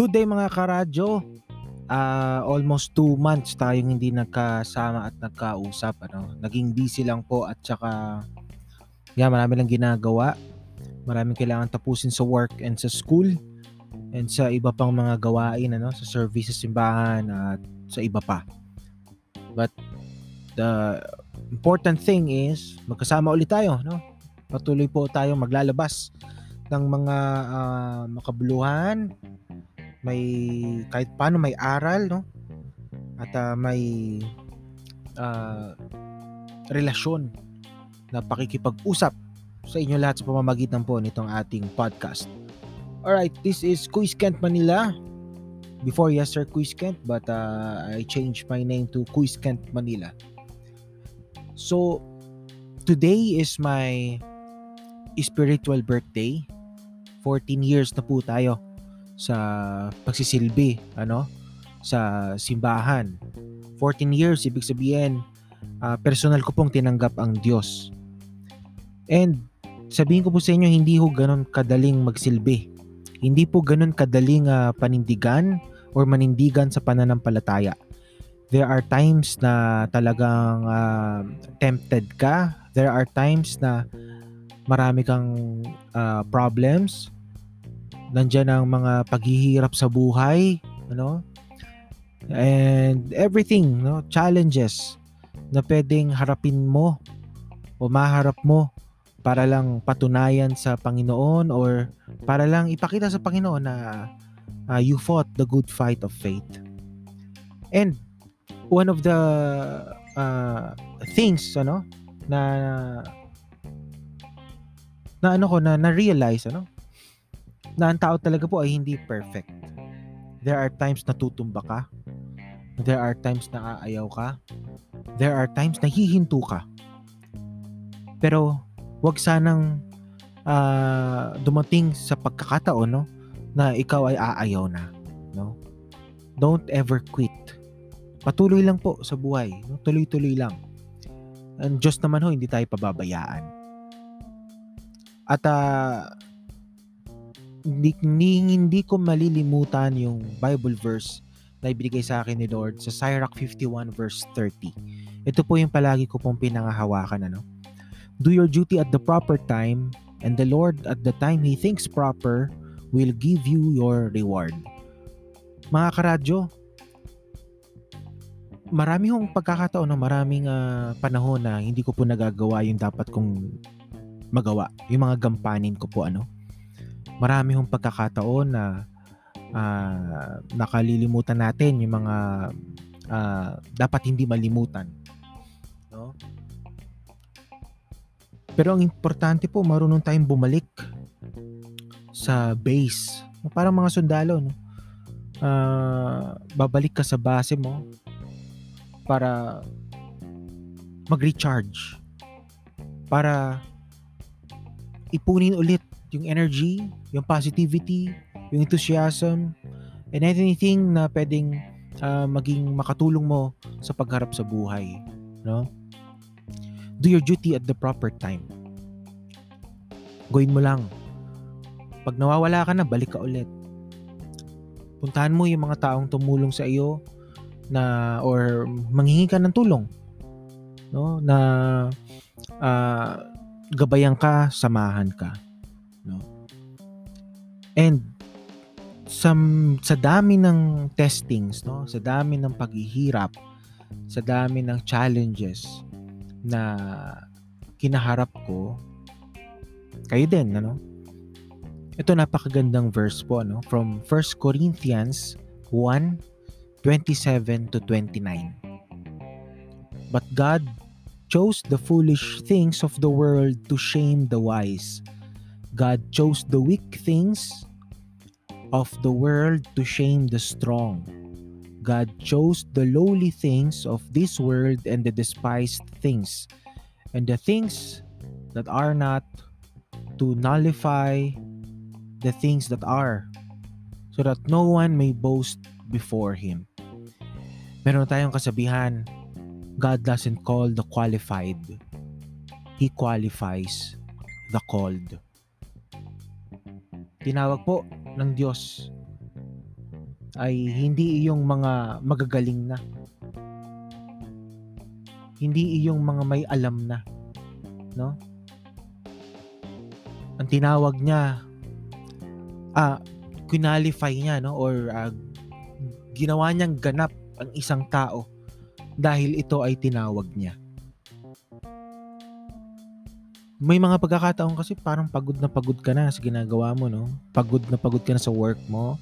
Good day mga karadyo. Uh, almost two months tayong hindi nagkasama at nagkausap. Ano? Naging busy lang po at saka yeah, marami lang ginagawa. Maraming kailangan tapusin sa work and sa school and sa iba pang mga gawain ano sa service sa simbahan at sa iba pa. But the important thing is magkasama ulit tayo, no? Patuloy po tayo maglalabas ng mga uh, makabuluhan, may kahit paano may aral no at uh, may uh, relasyon na pakikipag-usap sa inyo lahat sa pamamagitan po nitong ating podcast. Alright, this is Quiz Kent Manila. Before yes sir Quiz Kent but uh, I changed my name to Quiz Kent Manila. So today is my spiritual birthday. 14 years na po tayo sa pagsisilbi ano? Sa simbahan. 14 years ibig sabihin uh, personal ko pong tinanggap ang Diyos. And sabihin ko po sa inyo hindi ho ganun kadaling magsilbi. Hindi po ganun kadaling uh, panindigan or manindigan sa pananampalataya. There are times na talagang uh, tempted ka. There are times na marami kang uh, problems Nandiyan ang mga paghihirap sa buhay, ano? And everything, no? Challenges na pwedeng harapin mo o maharap mo para lang patunayan sa Panginoon or para lang ipakita sa Panginoon na uh, you fought the good fight of faith. And one of the uh, things ano na na ano ko na na-realize ano na ang tao talaga po ay hindi perfect. There are times na tutumba ka. There are times na aayaw ka. There are times na hihinto ka. Pero wag sanang uh, dumating sa pagkakataon no na ikaw ay aayaw na, no? Don't ever quit. Patuloy lang po sa buhay, no? Tuloy-tuloy lang. And just naman ho, hindi tayo pababayaan. At uh, hindi, hindi, hindi ko malilimutan yung Bible verse na ibigay sa akin ni Lord sa Sirach 51 verse 30. Ito po yung palagi ko pong pinangahawakan. Ano? Do your duty at the proper time and the Lord at the time He thinks proper will give you your reward. Mga karadyo, marami hong pagkakataon na maraming uh, panahon na hindi ko po nagagawa yung dapat kong magawa. Yung mga gampanin ko po ano marami hong pagkakataon na uh, nakalilimutan natin yung mga uh, dapat hindi malimutan. No? Pero ang importante po, marunong tayong bumalik sa base. Parang mga sundalo, no? Uh, babalik ka sa base mo para mag-recharge. Para ipunin ulit yung energy, yung positivity, yung enthusiasm, and anything na pwedeng uh, maging makatulong mo sa pagharap sa buhay. No? Do your duty at the proper time. Gawin mo lang. Pag nawawala ka na, balik ka ulit. Puntahan mo yung mga taong tumulong sa iyo na or manghingi ka ng tulong no na uh, gabayan ka samahan ka? And sa, sa dami ng testings, no? Sa dami ng paghihirap, sa dami ng challenges na kinaharap ko, kayo din, ano? Ito napakagandang verse po, no? From 1 Corinthians 1, 27 to 29. But God chose the foolish things of the world to shame the wise. God chose the weak things of the world to shame the strong. God chose the lowly things of this world and the despised things, and the things that are not, to nullify the things that are, so that no one may boast before Him. Meron tayong kasabihan, God doesn't call the qualified, He qualifies the called tinawag po ng Diyos ay hindi iyong mga magagaling na. Hindi iyong mga may alam na, no? Ang tinawag niya ah qualify niya no or uh, ginawa niyang ganap ang isang tao dahil ito ay tinawag niya. May mga pagkakataon kasi parang pagod na pagod ka na sa ginagawa mo, no? Pagod na pagod ka na sa work mo.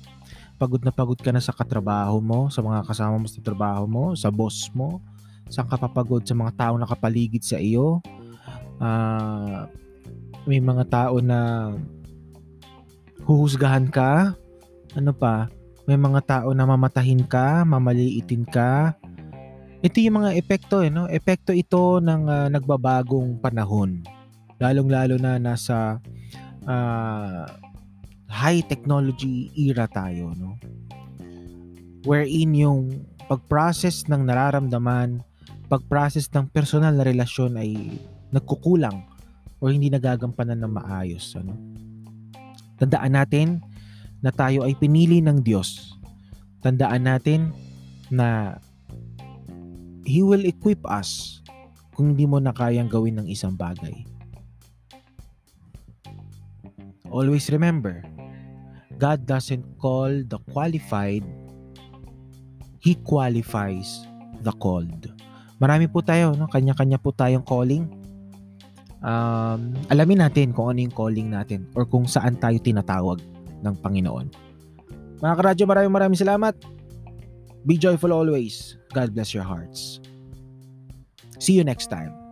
Pagod na pagod ka na sa katrabaho mo, sa mga kasama mo sa trabaho mo, sa boss mo. Saan ka papagod sa mga tao nakapaligid sa iyo. Uh, may mga tao na huhusgahan ka. Ano pa? May mga tao na mamatahin ka, mamaliitin ka. Ito yung mga epekto, eh, no? Epekto ito ng uh, nagbabagong panahon lalong-lalo na nasa uh, high technology era tayo, no? Wherein yung pag-process ng nararamdaman, pag-process ng personal na relasyon ay nagkukulang o hindi nagagampanan ng maayos, ano? Tandaan natin na tayo ay pinili ng Diyos. Tandaan natin na He will equip us kung hindi mo na kayang gawin ng isang bagay. Always remember, God doesn't call the qualified, He qualifies the called. Marami po tayo, no? kanya-kanya po tayong calling. Um, alamin natin kung ano yung calling natin or kung saan tayo tinatawag ng Panginoon. Mga karadyo, maraming maraming salamat. Be joyful always. God bless your hearts. See you next time.